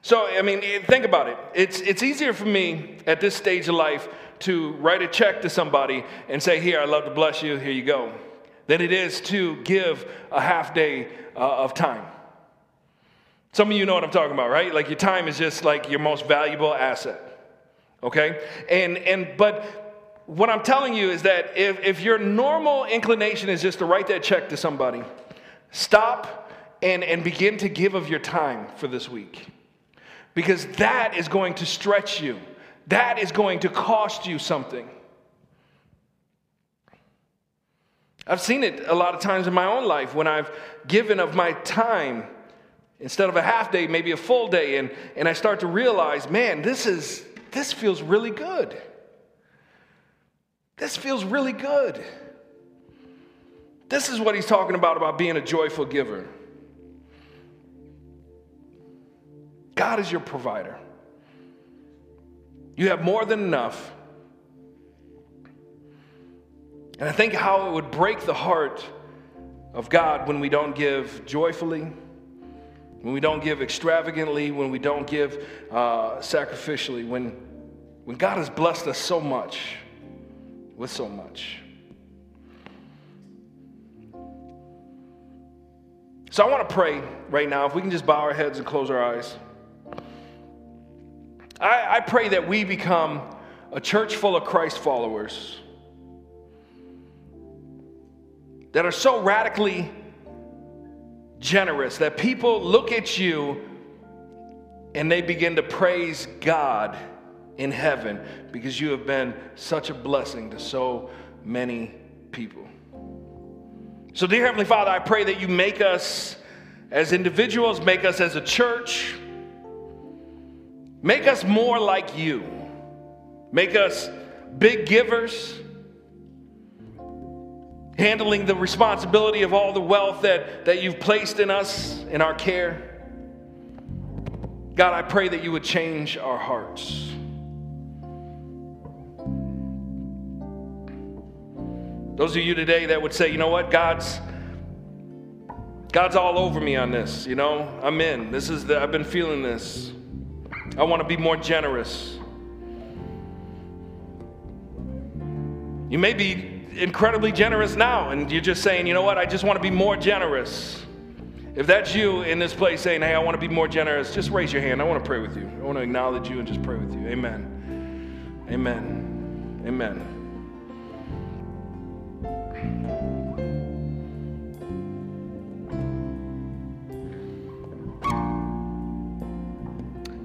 So, I mean, think about it. It's, it's easier for me at this stage of life to write a check to somebody and say, Here, I'd love to bless you, here you go, than it is to give a half day uh, of time. Some of you know what I'm talking about, right? Like your time is just like your most valuable asset. Okay? And and but what I'm telling you is that if, if your normal inclination is just to write that check to somebody, stop and, and begin to give of your time for this week. Because that is going to stretch you. That is going to cost you something. I've seen it a lot of times in my own life when I've given of my time instead of a half day, maybe a full day, and, and I start to realize, man, this is this feels really good. This feels really good. This is what he's talking about about being a joyful giver. God is your provider. You have more than enough. And I think how it would break the heart of God when we don't give joyfully, when we don't give extravagantly, when we don't give uh, sacrificially, when, when God has blessed us so much with so much. So I want to pray right now. If we can just bow our heads and close our eyes. I, I pray that we become a church full of Christ followers that are so radically generous that people look at you and they begin to praise God in heaven because you have been such a blessing to so many people. So, dear Heavenly Father, I pray that you make us as individuals, make us as a church, make us more like you, make us big givers handling the responsibility of all the wealth that, that you've placed in us, in our care. God, I pray that you would change our hearts. Those of you today that would say, you know what, God's God's all over me on this, you know. I'm in. This is the I've been feeling this. I want to be more generous. You may be incredibly generous now, and you're just saying, you know what, I just want to be more generous. If that's you in this place saying, hey, I want to be more generous, just raise your hand. I want to pray with you. I want to acknowledge you and just pray with you. Amen. Amen. Amen.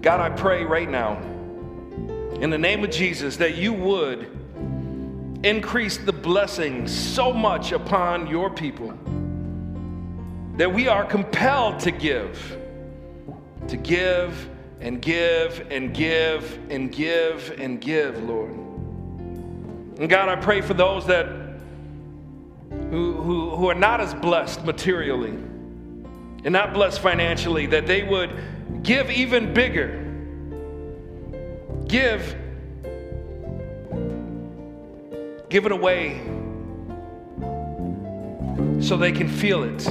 God, I pray right now, in the name of Jesus, that you would increase the blessing so much upon your people that we are compelled to give, to give and give and give and give and give, Lord. And God, I pray for those that who, who, who are not as blessed materially and not blessed financially, that they would give even bigger. Give Give it away so they can feel it.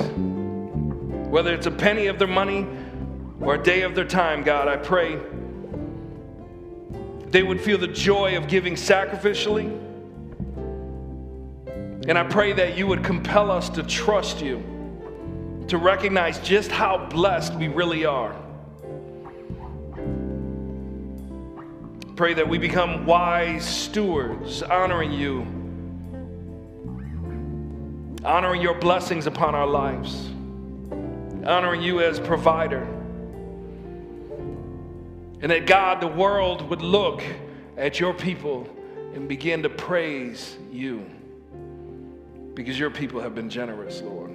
Whether it's a penny of their money or a day of their time, God, I pray they would feel the joy of giving sacrificially. And I pray that you would compel us to trust you to recognize just how blessed we really are. Pray that we become wise stewards, honoring you, honoring your blessings upon our lives, honoring you as provider. And that God, the world would look at your people and begin to praise you because your people have been generous, Lord.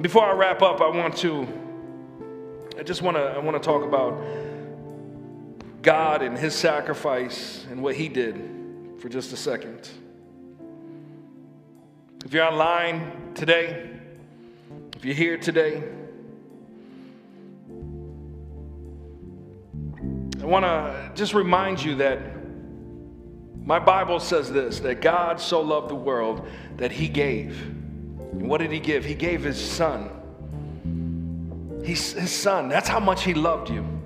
Before I wrap up, I want to, I just want to, I want to talk about God and His sacrifice and what He did for just a second. If you're online today, if you're here today, I want to just remind you that my Bible says this that God so loved the world that he gave. And what did he give? He gave his son. He's his son. That's how much he loved you.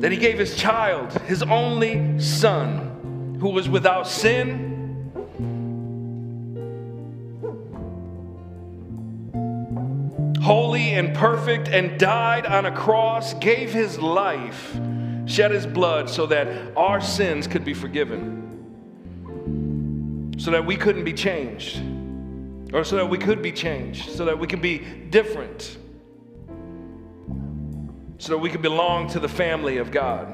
That he gave his child, his only son, who was without sin. Holy and perfect, and died on a cross, gave his life shed his blood so that our sins could be forgiven, so that we couldn't be changed, or so that we could be changed, so that we could be different, so that we could belong to the family of God.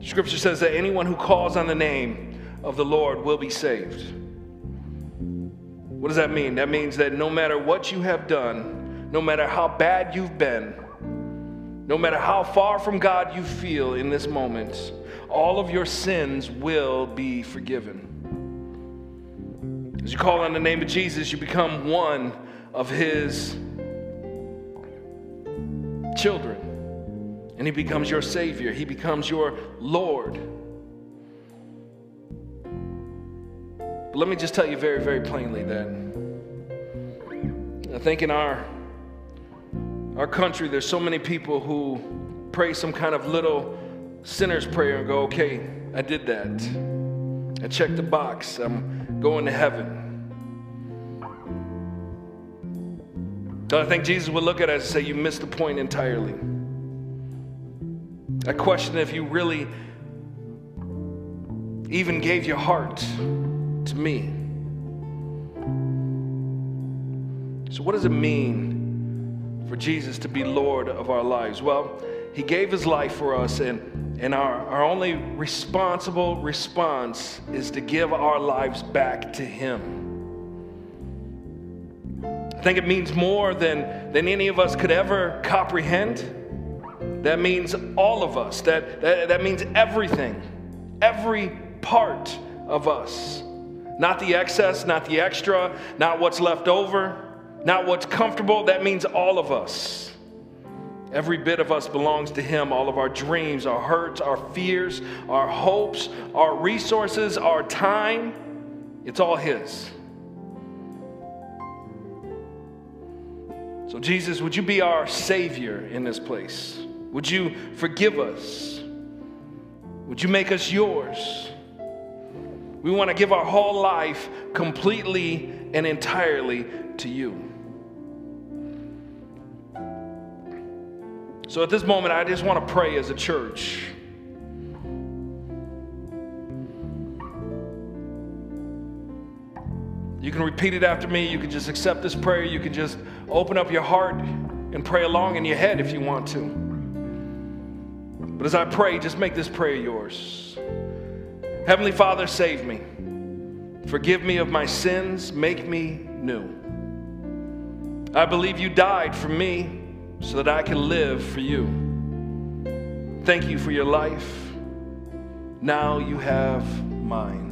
Scripture says that anyone who calls on the name of the Lord will be saved. What does that mean? That means that no matter what you have done, no matter how bad you've been, no matter how far from God you feel in this moment, all of your sins will be forgiven. As you call on the name of Jesus, you become one of his children. And he becomes your Savior, he becomes your Lord. But let me just tell you very, very plainly that I think in our our country, there's so many people who pray some kind of little sinner's prayer and go, okay, I did that. I checked the box. I'm going to heaven. So I think Jesus would look at us and say, You missed the point entirely. I question if you really even gave your heart to me. So, what does it mean for Jesus to be Lord of our lives? Well, He gave His life for us, and, and our, our only responsible response is to give our lives back to Him. I think it means more than, than any of us could ever comprehend. That means all of us, that, that, that means everything, every part of us. Not the excess, not the extra, not what's left over not what's comfortable. That means all of us. Every bit of us belongs to Him. All of our dreams, our hurts, our fears, our hopes, our resources, our time, it's all His. So, Jesus, would you be our Savior in this place? Would you forgive us? Would you make us yours? We want to give our whole life completely and entirely to you. So at this moment, I just want to pray as a church. You can repeat it after me. You can just accept this prayer. You can just open up your heart and pray along in your head if you want to. But as I pray, just make this prayer yours. Heavenly Father, save me. Forgive me of my sins. Make me new. I believe you died for me so that I can live for you. Thank you for your life. Now you have mine.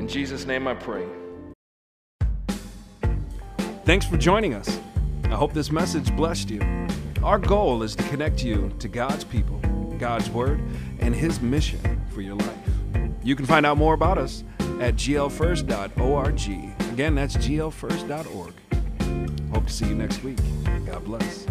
In Jesus' name I pray. Thanks for joining us. I hope this message blessed you. Our goal is to connect you to God's people, God's Word, and His mission for your life. You can find out more about us at glfirst.org. Again, that's glfirst.org. Hope to see you next week. God bless.